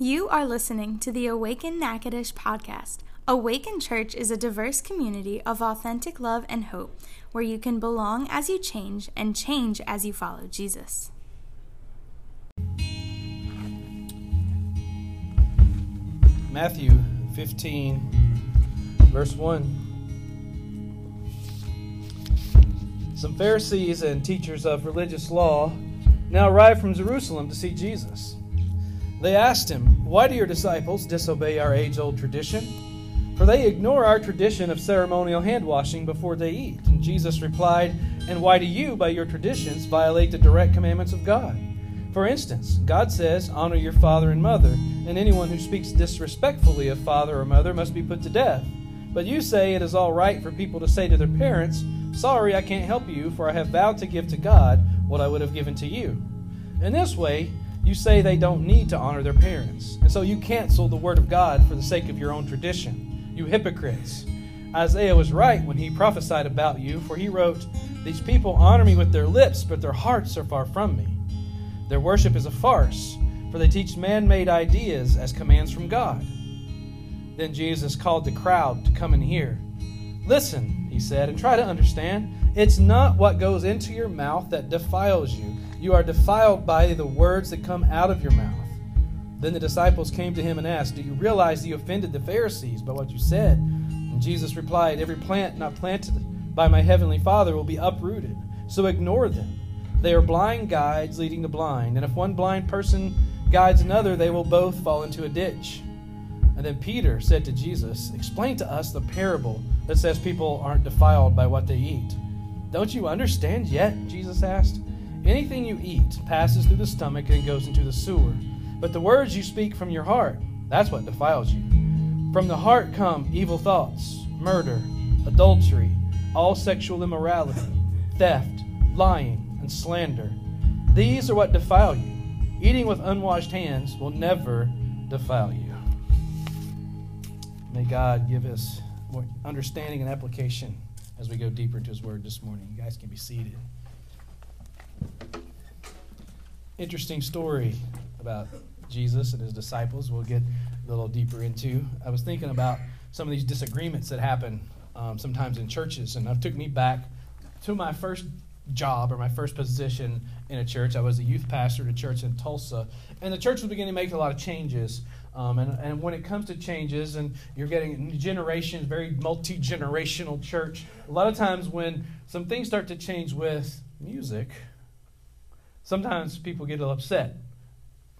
You are listening to the Awaken Natchitoches podcast. Awaken Church is a diverse community of authentic love and hope where you can belong as you change and change as you follow Jesus. Matthew 15, verse 1. Some Pharisees and teachers of religious law now arrived from Jerusalem to see Jesus. They asked him, Why do your disciples disobey our age old tradition? For they ignore our tradition of ceremonial hand washing before they eat. And Jesus replied, And why do you, by your traditions, violate the direct commandments of God? For instance, God says, Honor your father and mother, and anyone who speaks disrespectfully of father or mother must be put to death. But you say it is all right for people to say to their parents, Sorry, I can't help you, for I have vowed to give to God what I would have given to you. In this way, you say they don't need to honor their parents. And so you cancel the word of God for the sake of your own tradition. You hypocrites. Isaiah was right when he prophesied about you, for he wrote, These people honor me with their lips, but their hearts are far from me. Their worship is a farce, for they teach man made ideas as commands from God. Then Jesus called the crowd to come and hear. Listen, he said, and try to understand. It's not what goes into your mouth that defiles you. You are defiled by the words that come out of your mouth. Then the disciples came to him and asked, Do you realize you offended the Pharisees by what you said? And Jesus replied, Every plant not planted by my heavenly Father will be uprooted. So ignore them. They are blind guides leading the blind. And if one blind person guides another, they will both fall into a ditch. And then Peter said to Jesus, Explain to us the parable that says people aren't defiled by what they eat. Don't you understand yet? Jesus asked. Anything you eat passes through the stomach and goes into the sewer. But the words you speak from your heart, that's what defiles you. From the heart come evil thoughts, murder, adultery, all sexual immorality, theft, lying, and slander. These are what defile you. Eating with unwashed hands will never defile you. May God give us more understanding and application as we go deeper into His Word this morning. You guys can be seated. Interesting story about Jesus and His disciples. We'll get a little deeper into. I was thinking about some of these disagreements that happen um, sometimes in churches, and it took me back to my first job or my first position in a church. I was a youth pastor at a church in Tulsa, and the church was beginning to make a lot of changes. Um, and, and when it comes to changes, and you're getting generations, very multi generational church, a lot of times when some things start to change with music, sometimes people get upset.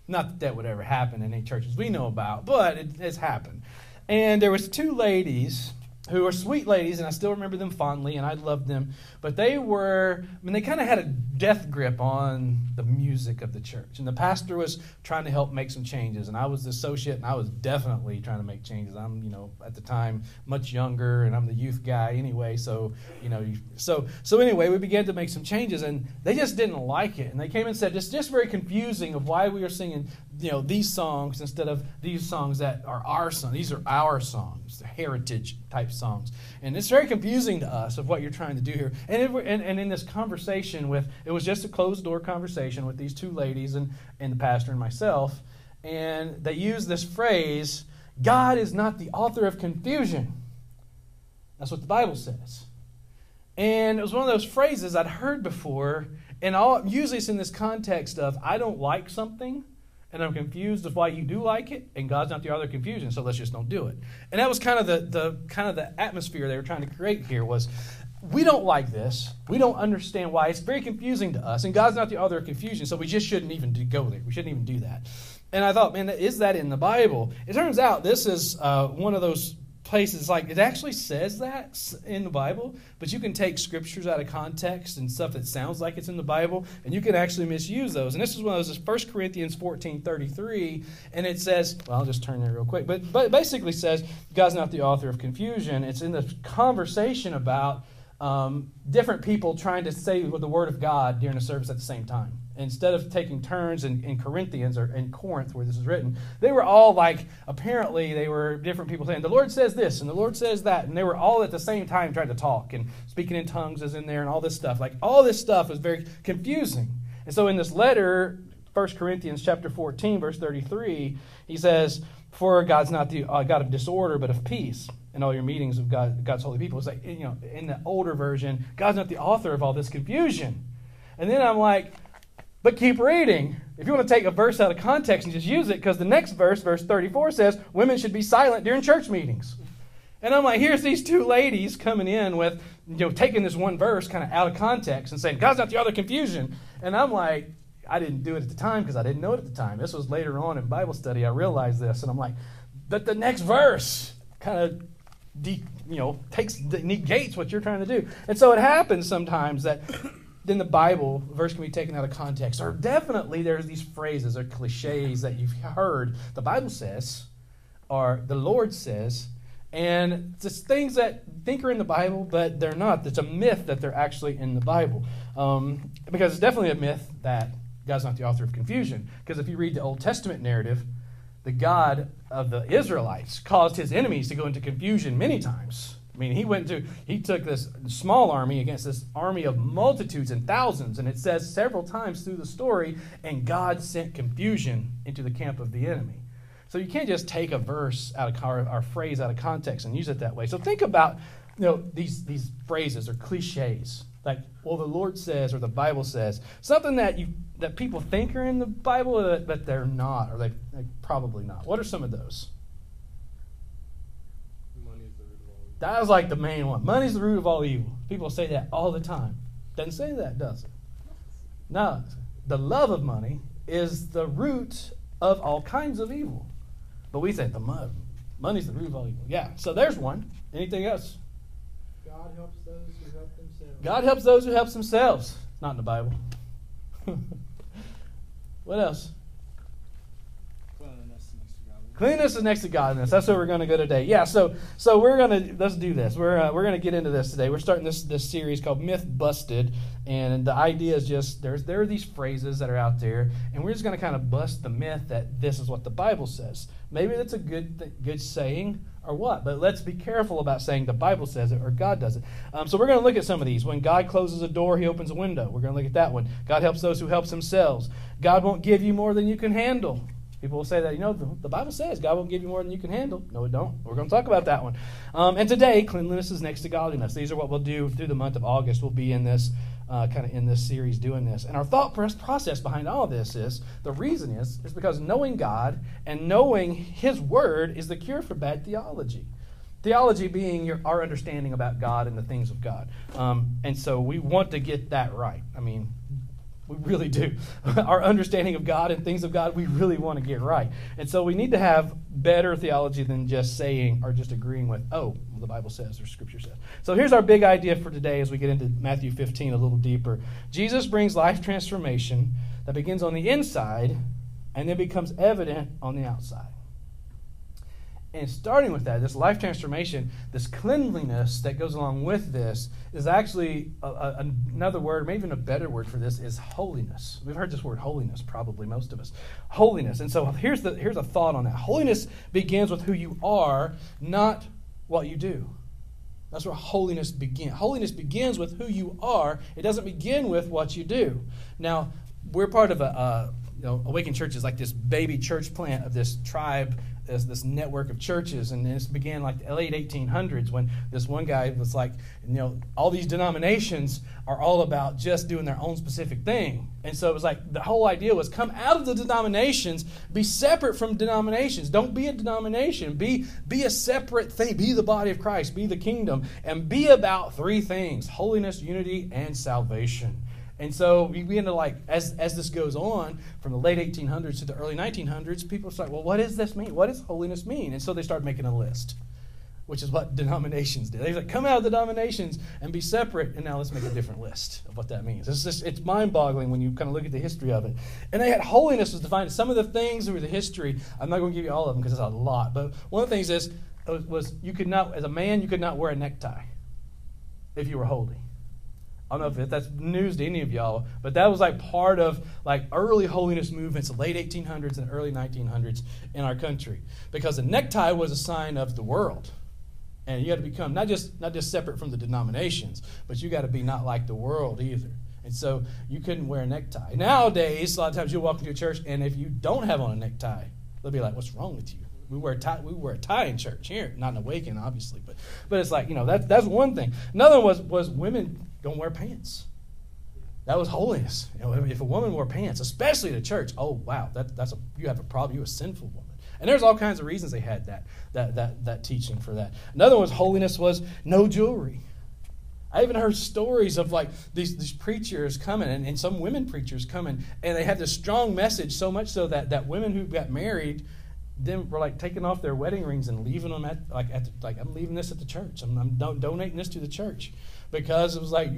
Not that that would ever happen in any churches we know about, but it has happened. And there was two ladies who are sweet ladies, and I still remember them fondly, and I loved them. But they were, I mean, they kind of had a death grip on the music of the church. And the pastor was trying to help make some changes, and I was the associate, and I was definitely trying to make changes. I'm, you know, at the time much younger, and I'm the youth guy anyway. So, you know, so so anyway, we began to make some changes, and they just didn't like it, and they came and said it's just very confusing of why we are singing, you know, these songs instead of these songs that are our songs. These are our songs, the heritage type songs. And it's very confusing to us of what you're trying to do here. And, it, and, and, in this conversation with, it was just a closed door conversation with these two ladies and, and the pastor and myself. And they used this phrase, God is not the author of confusion. That's what the Bible says. And it was one of those phrases I'd heard before. And all, usually it's in this context of, I don't like something and I'm confused of why you do like it, and God's not the of confusion, so let's just don't do it. And that was kind of the, the kind of the atmosphere they were trying to create here was we don't like this. We don't understand why. It's very confusing to us, and God's not the of confusion, so we just shouldn't even go there. We shouldn't even do that. And I thought, man, is that in the Bible? It turns out this is uh, one of those places like it actually says that in the Bible, but you can take scriptures out of context and stuff that sounds like it's in the Bible, and you can actually misuse those. And this is one of those, 1 Corinthians 14 33, and it says, well, I'll just turn there real quick, but, but basically says, God's not the author of confusion. It's in the conversation about um, different people trying to say the word of God during a service at the same time instead of taking turns in, in Corinthians or in Corinth where this is written, they were all like, apparently, they were different people saying, the Lord says this and the Lord says that. And they were all at the same time trying to talk and speaking in tongues is in there and all this stuff. Like, all this stuff was very confusing. And so in this letter, 1 Corinthians chapter 14, verse 33, he says, For God's not the uh, God of disorder, but of peace in all your meetings of God, God's holy people. It's like, you know, in the older version, God's not the author of all this confusion. And then I'm like, but keep reading. If you want to take a verse out of context and just use it, because the next verse, verse 34, says women should be silent during church meetings. And I'm like, here's these two ladies coming in with, you know, taking this one verse kind of out of context and saying, God's not the other confusion. And I'm like, I didn't do it at the time because I didn't know it at the time. This was later on in Bible study. I realized this, and I'm like, but the next verse kind of de, you know takes negates what you're trying to do. And so it happens sometimes that then the Bible verse can be taken out of context, or definitely there's these phrases or cliches that you've heard. The Bible says, or the Lord says, and just things that think are in the Bible, but they're not. It's a myth that they're actually in the Bible, um, because it's definitely a myth that God's not the author of confusion. Because if you read the Old Testament narrative, the God of the Israelites caused his enemies to go into confusion many times. I mean, he went to he took this small army against this army of multitudes and thousands, and it says several times through the story, and God sent confusion into the camp of the enemy. So you can't just take a verse out of our phrase out of context and use it that way. So think about you know these these phrases or cliches like well the Lord says or the Bible says something that you that people think are in the Bible, but they're not, or they, they probably not. What are some of those? That was like the main one. Money's the root of all evil. People say that all the time. Doesn't say that, does it? No. The love of money is the root of all kinds of evil. But we say the money, money's the root of all evil. Yeah. So there's one. Anything else? God helps those who help themselves. God helps those who help themselves. Not in the Bible. what else? Cleanliness is next to godliness. That's where we're going to go today. Yeah, so so we're going to let's do this. We're uh, we're going to get into this today. We're starting this this series called Myth Busted, and the idea is just there's there are these phrases that are out there, and we're just going to kind of bust the myth that this is what the Bible says. Maybe that's a good th- good saying or what, but let's be careful about saying the Bible says it or God does it. Um, so we're going to look at some of these. When God closes a door, He opens a window. We're going to look at that one. God helps those who helps themselves. God won't give you more than you can handle. People will say that, you know, the, the, Bible says God won't give you more than you can handle. No, it don't. We're going to talk about that one. Um, and today, cleanliness is next to godliness. These are what we'll do through the month of August. We'll be in this, uh, kind of in this series doing this. And our thought process behind all of this is, the reason is, is because knowing God and knowing His Word is the cure for bad theology. Theology being your, our understanding about God and the things of God. Um, and so we want to get that right. I mean, we really do. Our understanding of God and things of God, we really want to get right. And so we need to have better theology than just saying or just agreeing with, oh, the Bible says or Scripture says. So here's our big idea for today as we get into Matthew 15 a little deeper. Jesus brings life transformation that begins on the inside and then becomes evident on the outside. And starting with that, this life transformation, this cleanliness that goes along with this, is actually a, a, another word, maybe even a better word for this, is holiness. We've heard this word holiness, probably most of us. Holiness. And so here's, the, here's a thought on that. Holiness begins with who you are, not what you do. That's where holiness begins. Holiness begins with who you are. It doesn't begin with what you do. Now, we're part of a, a you know, Awakened Church is like this baby church plant of this tribe this, this network of churches, and this began like the late 1800s when this one guy was like, you know, all these denominations are all about just doing their own specific thing. And so it was like the whole idea was come out of the denominations, be separate from denominations. Don't be a denomination. Be be a separate thing. Be the body of Christ. Be the kingdom, and be about three things: holiness, unity, and salvation. And so we begin to like, as, as this goes on from the late 1800s to the early 1900s, people start, well, what does this mean? What does holiness mean? And so they start making a list, which is what denominations did. They like, come out of the denominations and be separate, and now let's make a different list of what that means. It's just, it's mind-boggling when you kind of look at the history of it. And they had holiness was defined. Some of the things through the history, I'm not going to give you all of them because it's a lot, but one of the things is was you could not, as a man, you could not wear a necktie if you were holy. I don't know if that's news to any of y'all, but that was like part of like early holiness movements, late 1800s and early 1900s in our country, because the necktie was a sign of the world, and you had to become not just not just separate from the denominations, but you got to be not like the world either. And so you couldn't wear a necktie. Nowadays, a lot of times you'll walk into a church, and if you don't have on a necktie, they'll be like, "What's wrong with you?" We wear a tie. We wear a tie in church here, not in Awaken, obviously, but but it's like you know that that's one thing. Another one was was women don't wear pants. That was holiness. You know, if a woman wore pants, especially to church, oh wow, that, that's a you have a problem. You're a sinful woman. And there's all kinds of reasons they had that that that that teaching for that. Another one was holiness was no jewelry. I even heard stories of like these, these preachers coming and, and some women preachers coming and they had this strong message so much so that, that women who got married then were like taking off their wedding rings and leaving them at like at the, like I'm leaving this at the church. I'm, I'm do- donating this to the church because it was like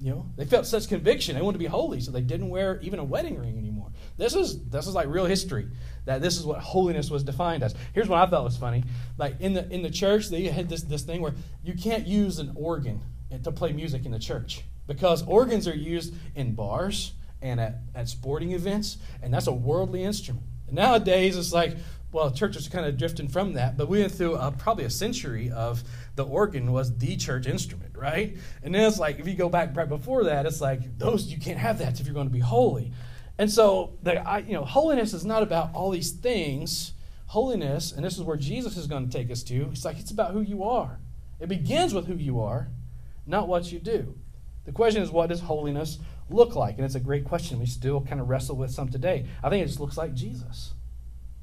you know they felt such conviction they wanted to be holy so they didn't wear even a wedding ring anymore. This is this is like real history that this is what holiness was defined as. Here's what I thought was funny. Like in the in the church they had this this thing where you can't use an organ to play music in the church because organs are used in bars and at, at sporting events, and that's a worldly instrument. And nowadays, it's like, well, churches are kind of drifting from that, but we went through a, probably a century of the organ was the church instrument, right? And then it's like, if you go back right before that, it's like, those, you can't have that if you're going to be holy. And so, the, I, you know, holiness is not about all these things. Holiness, and this is where Jesus is going to take us to, it's like, it's about who you are. It begins with who you are, not what you do. The question is, what does holiness look like? And it's a great question. We still kind of wrestle with some today. I think it just looks like Jesus.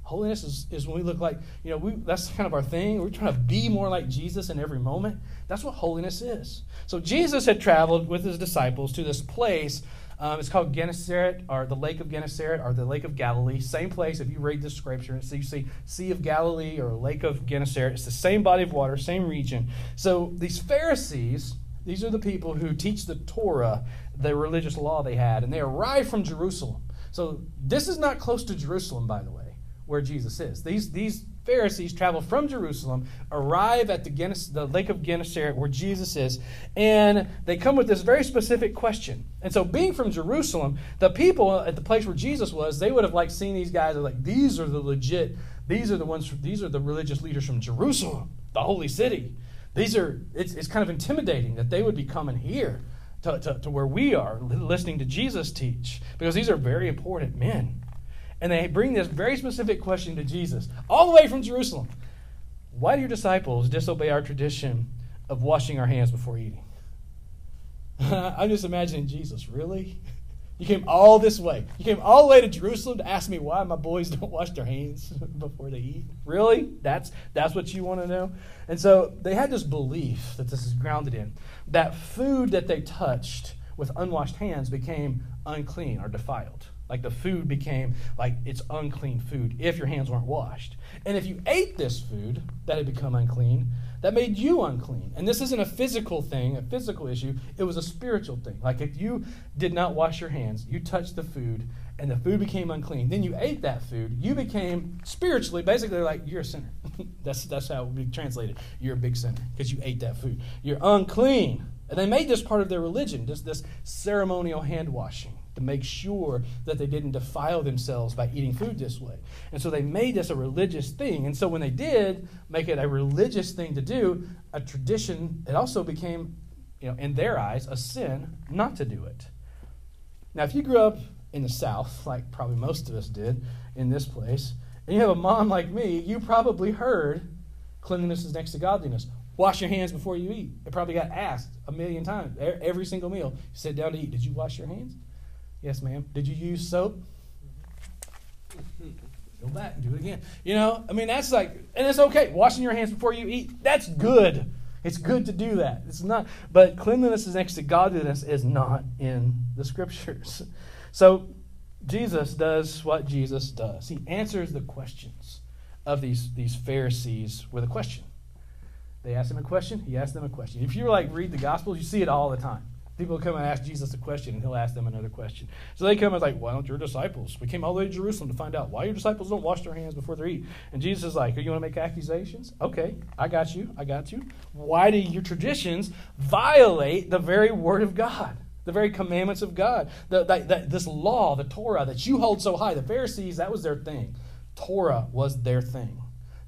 Holiness is, is when we look like, you know, we, that's kind of our thing. We're trying to be more like Jesus in every moment. That's what holiness is. So Jesus had traveled with his disciples to this place. Um, it's called Gennesaret, or the Lake of Gennesaret, or the Lake of Galilee. Same place. If you read the scripture, And so you see Sea of Galilee or Lake of Gennesaret. It's the same body of water, same region. So these Pharisees these are the people who teach the Torah, the religious law they had, and they arrive from Jerusalem. So this is not close to Jerusalem, by the way, where Jesus is. These, these Pharisees travel from Jerusalem, arrive at the, Gennes- the Lake of Gennesaret where Jesus is, and they come with this very specific question. And so, being from Jerusalem, the people at the place where Jesus was, they would have like seen these guys are like these are the legit, these are the ones, these are the religious leaders from Jerusalem, the holy city. These are, it's, it's kind of intimidating that they would be coming here to, to, to where we are, listening to Jesus teach, because these are very important men. And they bring this very specific question to Jesus, all the way from Jerusalem. Why do your disciples disobey our tradition of washing our hands before eating? I'm just imagining Jesus, really? You came all this way. You came all the way to Jerusalem to ask me why my boys don't wash their hands before they eat. Really? That's that's what you want to know? And so they had this belief that this is grounded in that food that they touched with unwashed hands became unclean or defiled. Like the food became like it's unclean food if your hands weren't washed. And if you ate this food that had become unclean, that made you unclean. And this isn't a physical thing, a physical issue. It was a spiritual thing. Like if you did not wash your hands, you touched the food, and the food became unclean. Then you ate that food, you became spiritually, basically like you're a sinner. that's, that's how it would be translated. You're a big sinner because you ate that food. You're unclean. And they made this part of their religion, just this ceremonial hand washing to make sure that they didn't defile themselves by eating food this way. And so they made this a religious thing. And so when they did make it a religious thing to do, a tradition, it also became, you know, in their eyes, a sin not to do it. Now, if you grew up in the South, like probably most of us did in this place, and you have a mom like me, you probably heard cleanliness is next to godliness. Wash your hands before you eat. It probably got asked a million times every single meal. You sit down to eat. Did you wash your hands? Yes, ma'am. Did you use soap? Go back and do it again. You know, I mean, that's like, and it's okay. Washing your hands before you eat, that's good. It's good to do that. It's not, but cleanliness is next to godliness is not in the scriptures. So Jesus does what Jesus does. He answers the questions of these, these Pharisees with a question. They ask him a question, he asks them a question. If you like read the Gospels, you see it all the time. People come and ask Jesus a question, and he'll ask them another question. So they come and like, why don't your disciples? We came all the way to Jerusalem to find out why your disciples don't wash their hands before they eat. And Jesus is like, oh, you want to make accusations? Okay, I got you. I got you. Why do your traditions violate the very word of God? The very commandments of God. The, the, the, this law, the Torah that you hold so high. The Pharisees, that was their thing. Torah was their thing.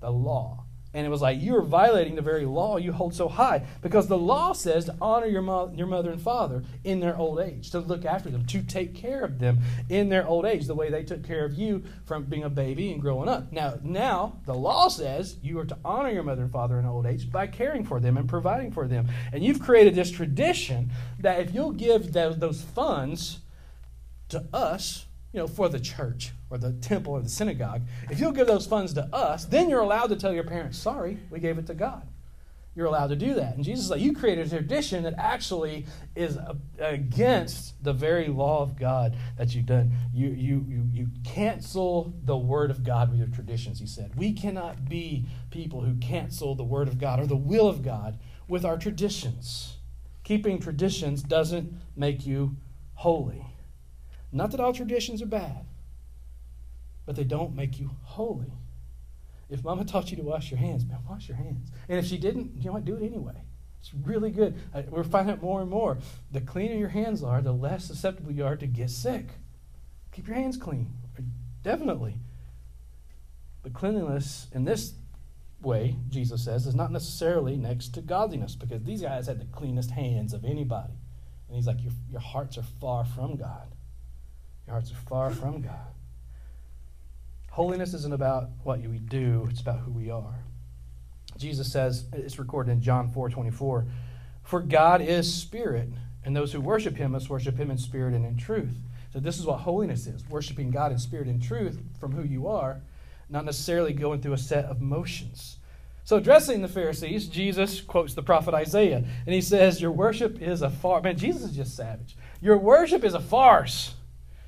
The law. And it was like, you are violating the very law you hold so high. Because the law says to honor your, mo- your mother and father in their old age, to look after them, to take care of them in their old age, the way they took care of you from being a baby and growing up. Now, now the law says you are to honor your mother and father in old age by caring for them and providing for them. And you've created this tradition that if you'll give those, those funds to us, you know, for the church or the temple or the synagogue, if you'll give those funds to us, then you're allowed to tell your parents, sorry, we gave it to God. You're allowed to do that. And Jesus is like, you created a tradition that actually is against the very law of God that you've done. You, you, you, you cancel the word of God with your traditions, he said. We cannot be people who cancel the word of God or the will of God with our traditions. Keeping traditions doesn't make you holy. Not that all traditions are bad, but they don't make you holy. If mama taught you to wash your hands, man, wash your hands. And if she didn't, you know what? Do it anyway. It's really good. We're finding out more and more. The cleaner your hands are, the less susceptible you are to get sick. Keep your hands clean. Definitely. But cleanliness in this way, Jesus says, is not necessarily next to godliness because these guys had the cleanest hands of anybody. And he's like, your, your hearts are far from God. Your hearts are far from God. Holiness isn't about what we do, it's about who we are. Jesus says, it's recorded in John 4 24, For God is spirit, and those who worship him must worship him in spirit and in truth. So, this is what holiness is worshiping God in spirit and truth from who you are, not necessarily going through a set of motions. So, addressing the Pharisees, Jesus quotes the prophet Isaiah, and he says, Your worship is a farce. Man, Jesus is just savage. Your worship is a farce.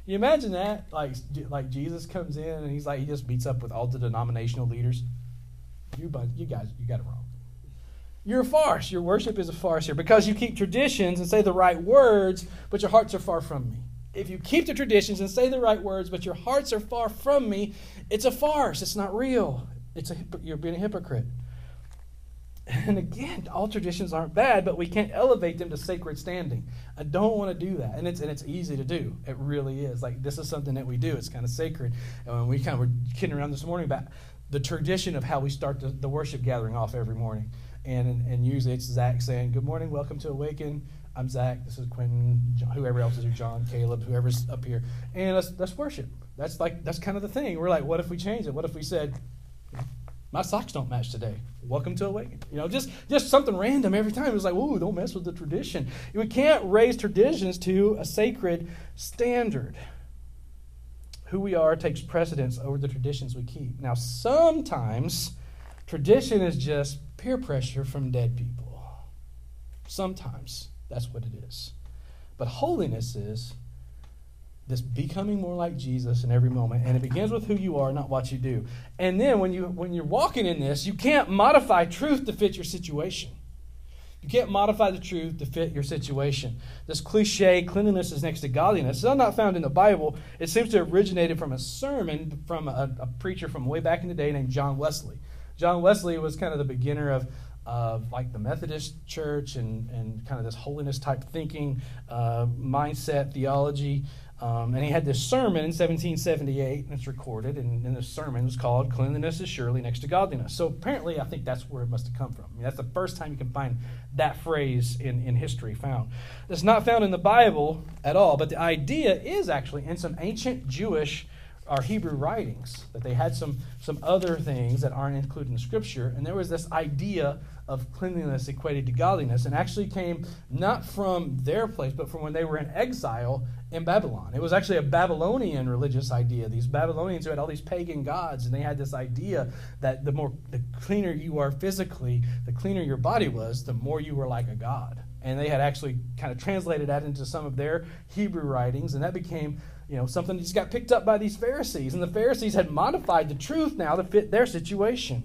You imagine that? Like, like Jesus comes in and he's like, he just beats up with all the denominational leaders. You, you guys, you got it wrong. You're a farce. Your worship is a farce here because you keep traditions and say the right words, but your hearts are far from me. If you keep the traditions and say the right words, but your hearts are far from me, it's a farce. It's not real. It's a, you're being a hypocrite. And again, all traditions aren't bad, but we can't elevate them to sacred standing. I don't want to do that. And it's, and it's easy to do. It really is. Like, this is something that we do. It's kind of sacred. And we kind of were kidding around this morning about the tradition of how we start the, the worship gathering off every morning. And, and usually it's Zach saying, Good morning, welcome to Awaken. I'm Zach. This is Quentin, John, whoever else is here, John, Caleb, whoever's up here. And let's, let's worship. That's like, that's kind of the thing. We're like, what if we change it? What if we said, my socks don't match today. Welcome to Awaken. You know, just, just something random every time. It was like, whoa, don't mess with the tradition. We can't raise traditions to a sacred standard. Who we are takes precedence over the traditions we keep. Now, sometimes tradition is just peer pressure from dead people. Sometimes that's what it is. But holiness is this becoming more like Jesus in every moment. And it begins with who you are, not what you do. And then when you when you're walking in this, you can't modify truth to fit your situation. You can't modify the truth to fit your situation. This cliche, cleanliness is next to godliness, is not found in the Bible. It seems to have originated from a sermon from a, a preacher from way back in the day named John Wesley. John Wesley was kind of the beginner of of like the Methodist Church and, and kind of this holiness type thinking, uh, mindset, theology. Um, and he had this sermon in 1778, and it's recorded, and, and the sermon was called Cleanliness is Surely Next to Godliness. So apparently, I think that's where it must have come from. I mean, that's the first time you can find that phrase in, in history found. It's not found in the Bible at all, but the idea is actually in some ancient Jewish or Hebrew writings, that they had some, some other things that aren't included in Scripture, and there was this idea of cleanliness equated to godliness, and actually came not from their place, but from when they were in exile in Babylon. It was actually a Babylonian religious idea. These Babylonians who had all these pagan gods, and they had this idea that the more the cleaner you are physically, the cleaner your body was, the more you were like a god. And they had actually kind of translated that into some of their Hebrew writings, and that became you know something that just got picked up by these Pharisees. And the Pharisees had modified the truth now to fit their situation.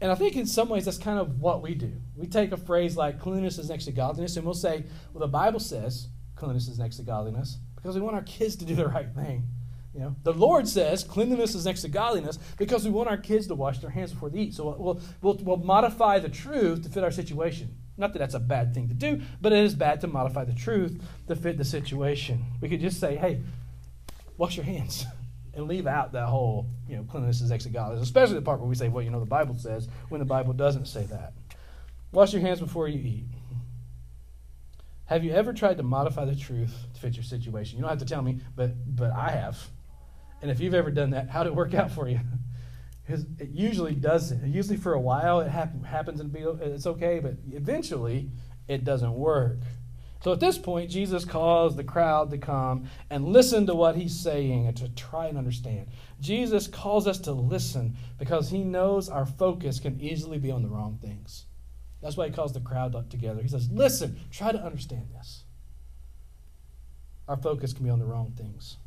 And I think in some ways that's kind of what we do. We take a phrase like cleanliness is next to godliness, and we'll say, well, the Bible says cleanliness is next to godliness because we want our kids to do the right thing. You know, the Lord says cleanliness is next to godliness because we want our kids to wash their hands before they eat. So we'll, we'll, we'll modify the truth to fit our situation. Not that that's a bad thing to do, but it is bad to modify the truth to fit the situation. We could just say, hey, wash your hands. and leave out that whole, you know, cleanliness is actually godliness, especially the part where we say, well, you know, the Bible says, when the Bible doesn't say that. Wash your hands before you eat. Have you ever tried to modify the truth to fit your situation? You don't have to tell me, but but I have. And if you've ever done that, how did it work out for you? It usually doesn't. Usually for a while it happen, happens and be, it's okay, but eventually it doesn't work. So at this point, Jesus calls the crowd to come and listen to what he's saying and to try and understand. Jesus calls us to listen because he knows our focus can easily be on the wrong things. That's why he calls the crowd up together. He says, Listen, try to understand this. Our focus can be on the wrong things.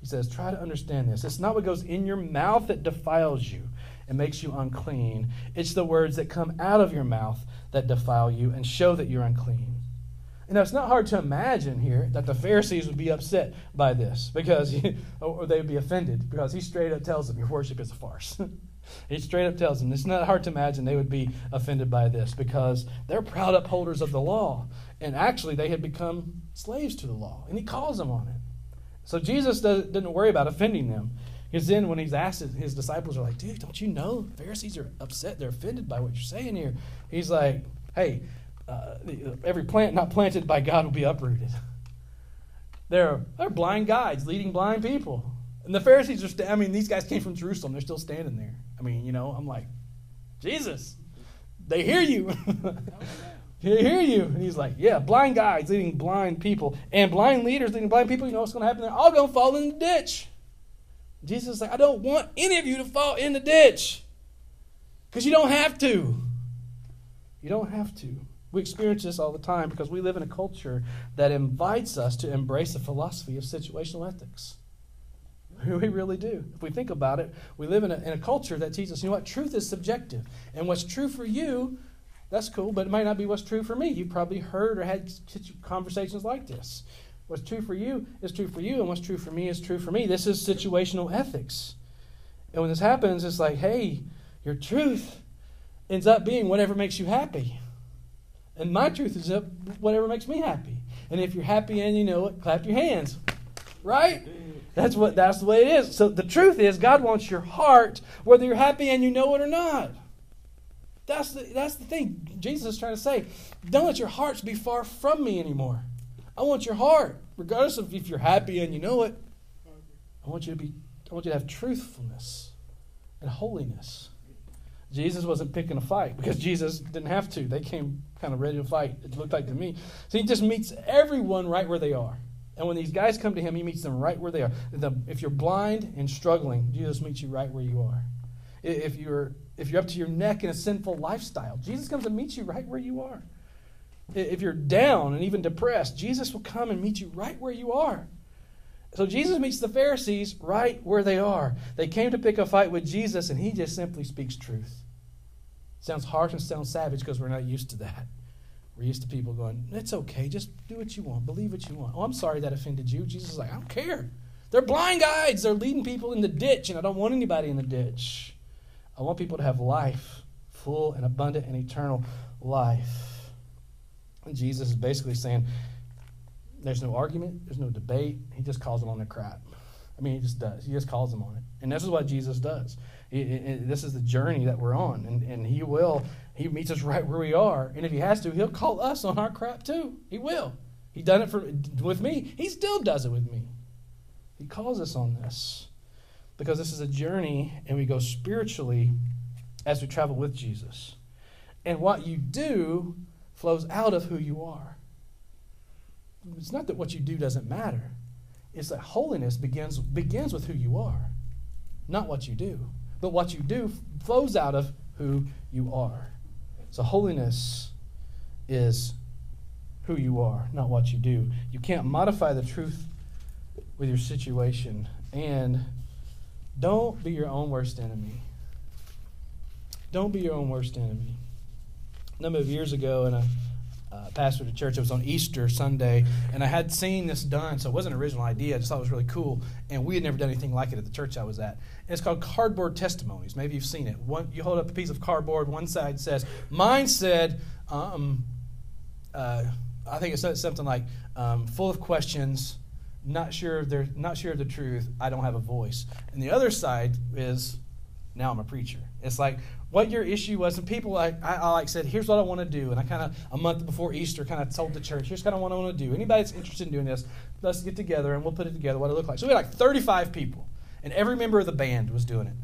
He says, Try to understand this. It's not what goes in your mouth that defiles you and makes you unclean, it's the words that come out of your mouth that defile you and show that you're unclean. You know, it's not hard to imagine here that the Pharisees would be upset by this because, or they would be offended because he straight up tells them your worship is a farce. He straight up tells them it's not hard to imagine they would be offended by this because they're proud upholders of the law. And actually, they had become slaves to the law. And he calls them on it. So Jesus didn't worry about offending them. Because then, when he's asked, his disciples are like, dude, don't you know Pharisees are upset? They're offended by what you're saying here. He's like, hey, uh, every plant not planted by God will be uprooted. They're, they're blind guides leading blind people. And the Pharisees are, st- I mean, these guys came from Jerusalem. They're still standing there. Mean, you know, I'm like, Jesus, they hear you. they hear you. And he's like, yeah, blind guides leading blind people and blind leaders leading blind people. You know what's going to happen? They're all going to fall in the ditch. Jesus is like, I don't want any of you to fall in the ditch because you don't have to. You don't have to. We experience this all the time because we live in a culture that invites us to embrace the philosophy of situational ethics. We really do. If we think about it, we live in a, in a culture that teaches us, you know what, truth is subjective. And what's true for you, that's cool, but it might not be what's true for me. You've probably heard or had conversations like this. What's true for you is true for you, and what's true for me is true for me. This is situational ethics. And when this happens, it's like, hey, your truth ends up being whatever makes you happy. And my truth is up whatever makes me happy. And if you're happy and you know it, clap your hands. Right? That's what that's the way it is. So the truth is God wants your heart whether you're happy and you know it or not. That's the that's the thing Jesus is trying to say. Don't let your hearts be far from me anymore. I want your heart, regardless of if you're happy and you know it. I want you to be I want you to have truthfulness and holiness. Jesus wasn't picking a fight because Jesus didn't have to. They came kind of ready to fight, it looked like to me. So he just meets everyone right where they are. And when these guys come to him, he meets them right where they are. if you're blind and struggling, Jesus meets you right where you are. If you're, if you're up to your neck in a sinful lifestyle, Jesus comes and meets you right where you are. If you're down and even depressed, Jesus will come and meet you right where you are. So Jesus meets the Pharisees right where they are. They came to pick a fight with Jesus, and he just simply speaks truth. Sounds harsh and sounds savage because we're not used to that. We're used to people going, it's okay, just do what you want, believe what you want. Oh, I'm sorry that offended you. Jesus is like, I don't care. They're blind guides. They're leading people in the ditch, and I don't want anybody in the ditch. I want people to have life, full and abundant and eternal life. And Jesus is basically saying, there's no argument, there's no debate. He just calls them on their crap. I mean, he just does. He just calls them on it. And this is what Jesus does. this is the journey that we're on. And, and he will he meets us right where we are. And if he has to, he'll call us on our crap too. He will. He done it for with me. He still does it with me. He calls us on this because this is a journey and we go spiritually as we travel with Jesus. And what you do flows out of who you are. It's not that what you do doesn't matter. It's that holiness begins begins with who you are, not what you do. But what you do flows out of who you are. So, holiness is who you are, not what you do. You can't modify the truth with your situation. And don't be your own worst enemy. Don't be your own worst enemy. A number of years ago, in a uh, pastor at church. It was on Easter Sunday, and I had seen this done, so it wasn't an original idea. I just thought it was really cool, and we had never done anything like it at the church I was at. And it's called cardboard testimonies. Maybe you've seen it. One, you hold up a piece of cardboard. One side says, "Mine said." Um, uh, I think it said something like, um, "Full of questions, not sure they're not sure of the truth. I don't have a voice. And the other side is now I'm a preacher. It's like what your issue was, and people like I, I like said, here's what I want to do, and I kind of a month before Easter kind of told the church, here's kind of what I want to do. Anybody that's interested in doing this, let's get together and we'll put it together. What it looked like. So we had like 35 people, and every member of the band was doing it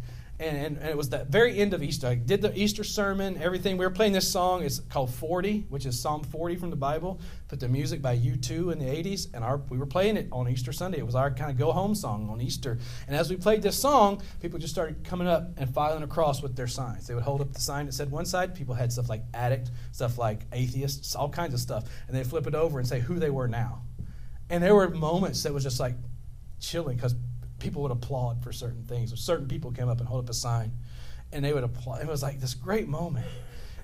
and, and, and, it was the very end of Easter. I did the Easter sermon, everything. We were playing this song. It's called 40, which is Psalm 40 from the Bible. Put the music by U2 in the 80s, and our, we were playing it on Easter Sunday. It was our kind of go home song on Easter. And as we played this song, people just started coming up and filing across with their signs. They would hold up the sign that said one side. People had stuff like addict, stuff like atheists, all kinds of stuff. And they'd flip it over and say who they were now. And there were moments that was just like chilling because people would applaud for certain things. Certain people came up and hold up a sign, and they would applaud. It was like this great moment,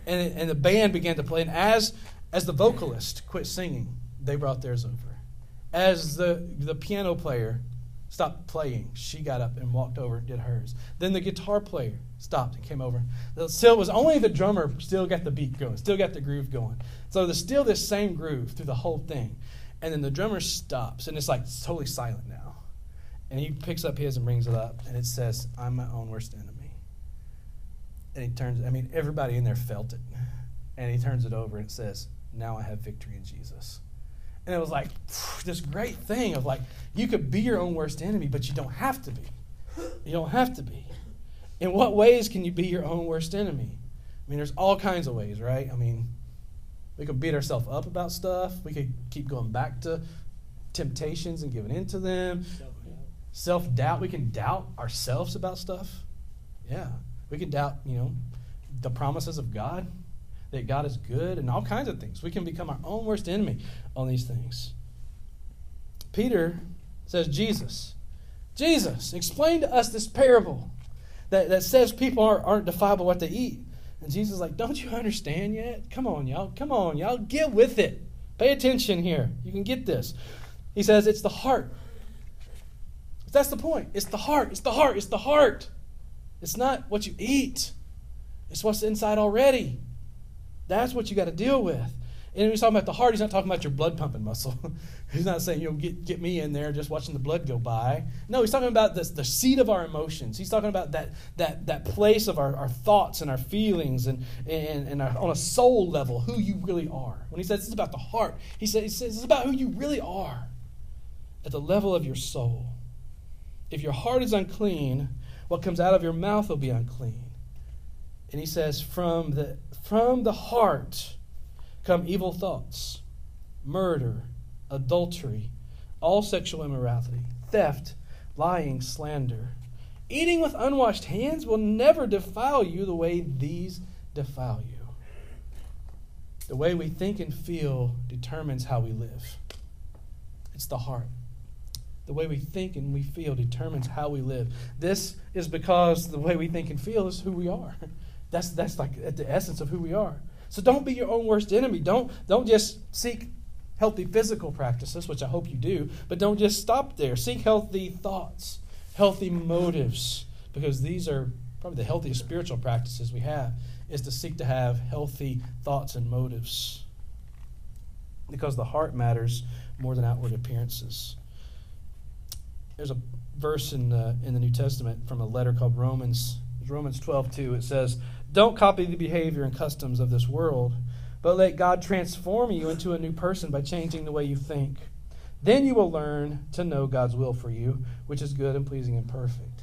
and it, and the band began to play. And as as the vocalist quit singing, they brought theirs over. As the the piano player stopped playing, she got up and walked over and did hers. Then the guitar player stopped and came over. Still, it was only the drummer still got the beat going, still got the groove going. So there's still this same groove through the whole thing. And then the drummer stops, and it's like totally silent now. And he picks up his and brings it up, and it says, I'm my own worst enemy. And he turns, I mean, everybody in there felt it. And he turns it over and it says, Now I have victory in Jesus. And it was like this great thing of like, you could be your own worst enemy, but you don't have to be. You don't have to be. In what ways can you be your own worst enemy? I mean, there's all kinds of ways, right? I mean, we could beat ourselves up about stuff. We could keep going back to temptations and giving into them self doubt. We can doubt ourselves about stuff. Yeah. We can doubt, you know, the promises of God, that God is good, and all kinds of things. We can become our own worst enemy on these things. Peter says, Jesus, Jesus, explain to us this parable that, that says people aren't, aren't defiled by what they eat. And Jesus is like, Don't you understand yet? Come on, y'all. Come on, y'all. Get with it. Pay attention here. You can get this. He says, It's the heart that's the point. It's the heart. It's the heart. It's the heart. It's not what you eat, it's what's inside already. That's what you got to deal with. And when he's talking about the heart, he's not talking about your blood pumping muscle. he's not saying, you know, get, get me in there just watching the blood go by. No, he's talking about this, the seat of our emotions. He's talking about that, that, that place of our, our thoughts and our feelings and, and, and our, on a soul level, who you really are. When he says it's about the heart, he says, he says it's about who you really are at the level of your soul. If your heart is unclean, what comes out of your mouth will be unclean. And he says, from the, from the heart come evil thoughts, murder, adultery, all sexual immorality, theft, lying, slander. Eating with unwashed hands will never defile you the way these defile you. The way we think and feel determines how we live. It's the heart. The way we think and we feel determines how we live. This is because the way we think and feel is who we are. That's, that's like at the essence of who we are. So don't be your own worst enemy. Don't, don't just seek healthy physical practices, which I hope you do, but don't just stop there. Seek healthy thoughts, healthy motives, because these are probably the healthiest spiritual practices we have, is to seek to have healthy thoughts and motives. Because the heart matters more than outward appearances there's a verse in the, in the New Testament from a letter called Romans, Romans 12, 2. It says, Don't copy the behavior and customs of this world, but let God transform you into a new person by changing the way you think. Then you will learn to know God's will for you, which is good and pleasing and perfect.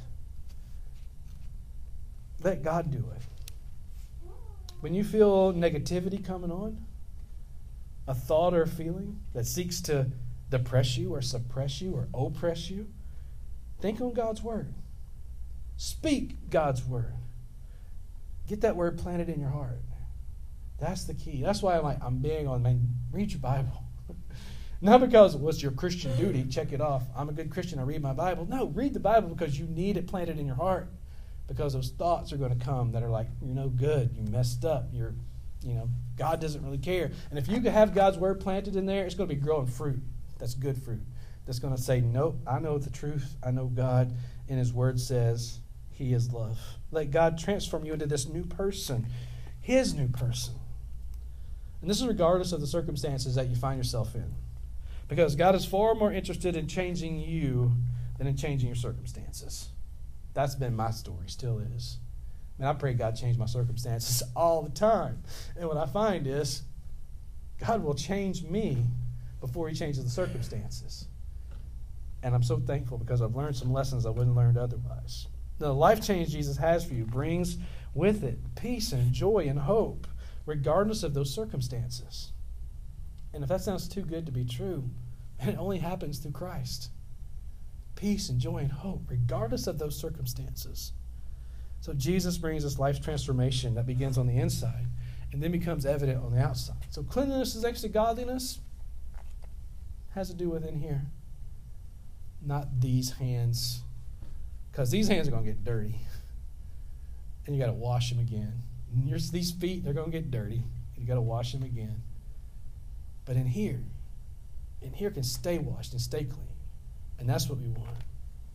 Let God do it. When you feel negativity coming on, a thought or feeling that seeks to depress you or suppress you or oppress you, Think on God's word. Speak God's word. Get that word planted in your heart. That's the key. That's why I'm like, I'm being on, man, read your Bible. Not because what's your Christian duty, check it off. I'm a good Christian, I read my Bible. No, read the Bible because you need it planted in your heart. Because those thoughts are going to come that are like, you're no good, you messed up, you're, you know, God doesn't really care. And if you have God's word planted in there, it's going to be growing fruit. That's good fruit that's going to say, Nope, I know the truth. I know God, and His Word says He is love. Let God transform you into this new person, His new person. And this is regardless of the circumstances that you find yourself in. Because God is far more interested in changing you than in changing your circumstances. That's been my story, still is. And I pray God change my circumstances all the time. And what I find is God will change me before he changes the circumstances. And I'm so thankful because I've learned some lessons I wouldn't have learned otherwise. The life change Jesus has for you brings with it peace and joy and hope, regardless of those circumstances. And if that sounds too good to be true, it only happens through Christ peace and joy and hope, regardless of those circumstances. So Jesus brings us life transformation that begins on the inside and then becomes evident on the outside. So cleanliness is actually godliness. Has to do with in here. Not these hands. Because these hands are going to get dirty. And you got to wash them again. And these feet, they're going to get dirty. You got to wash them again. But in here, in here can stay washed and stay clean. And that's what we want.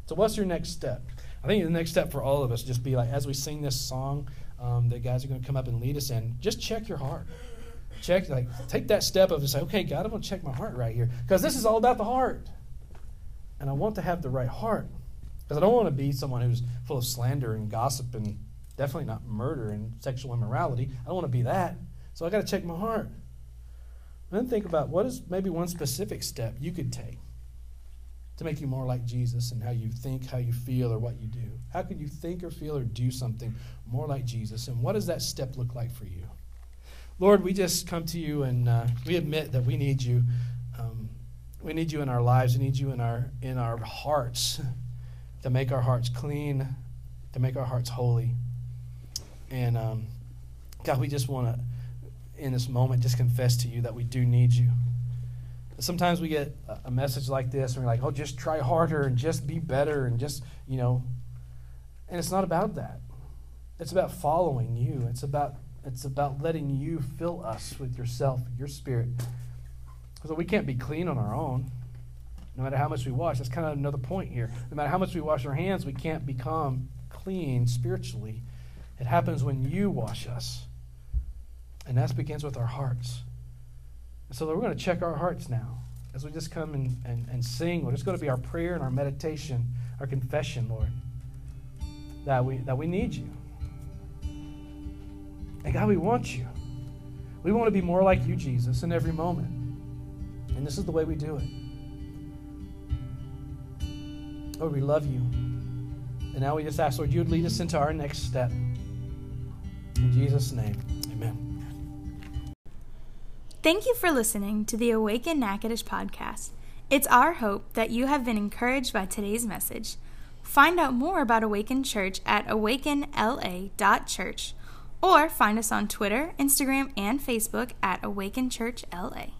So, what's your next step? I think the next step for all of us just be like, as we sing this song, um, the guys are going to come up and lead us in, just check your heart. Check, like, take that step of and say, okay, God, I'm going to check my heart right here. Because this is all about the heart. And I want to have the right heart. Because I don't want to be someone who's full of slander and gossip and definitely not murder and sexual immorality. I don't want to be that. So I got to check my heart. And then think about what is maybe one specific step you could take to make you more like Jesus and how you think, how you feel, or what you do? How can you think or feel or do something more like Jesus? And what does that step look like for you? Lord, we just come to you and uh, we admit that we need you. We need you in our lives. We need you in our in our hearts to make our hearts clean, to make our hearts holy. And um, God, we just want to, in this moment, just confess to you that we do need you sometimes we get a message like this and we're like, oh, just try harder and just be better and just, you know. And it's not about that. It's about following you. It's about it's about letting you fill us with yourself, your spirit. So we can't be clean on our own. No matter how much we wash. That's kind of another point here. No matter how much we wash our hands, we can't become clean spiritually. It happens when you wash us. And that begins with our hearts. So we're going to check our hearts now as we just come and, and, and sing. it's going to be our prayer and our meditation, our confession, Lord, that we, that we need you. And God, we want you. We want to be more like you, Jesus, in every moment. And this is the way we do it. Lord, we love you. And now we just ask, Lord, you would lead us into our next step. In Jesus' name. Amen. Thank you for listening to the Awaken Natchitoches podcast. It's our hope that you have been encouraged by today's message. Find out more about Awaken Church at awakenla.church or find us on Twitter, Instagram, and Facebook at Awaken Church LA.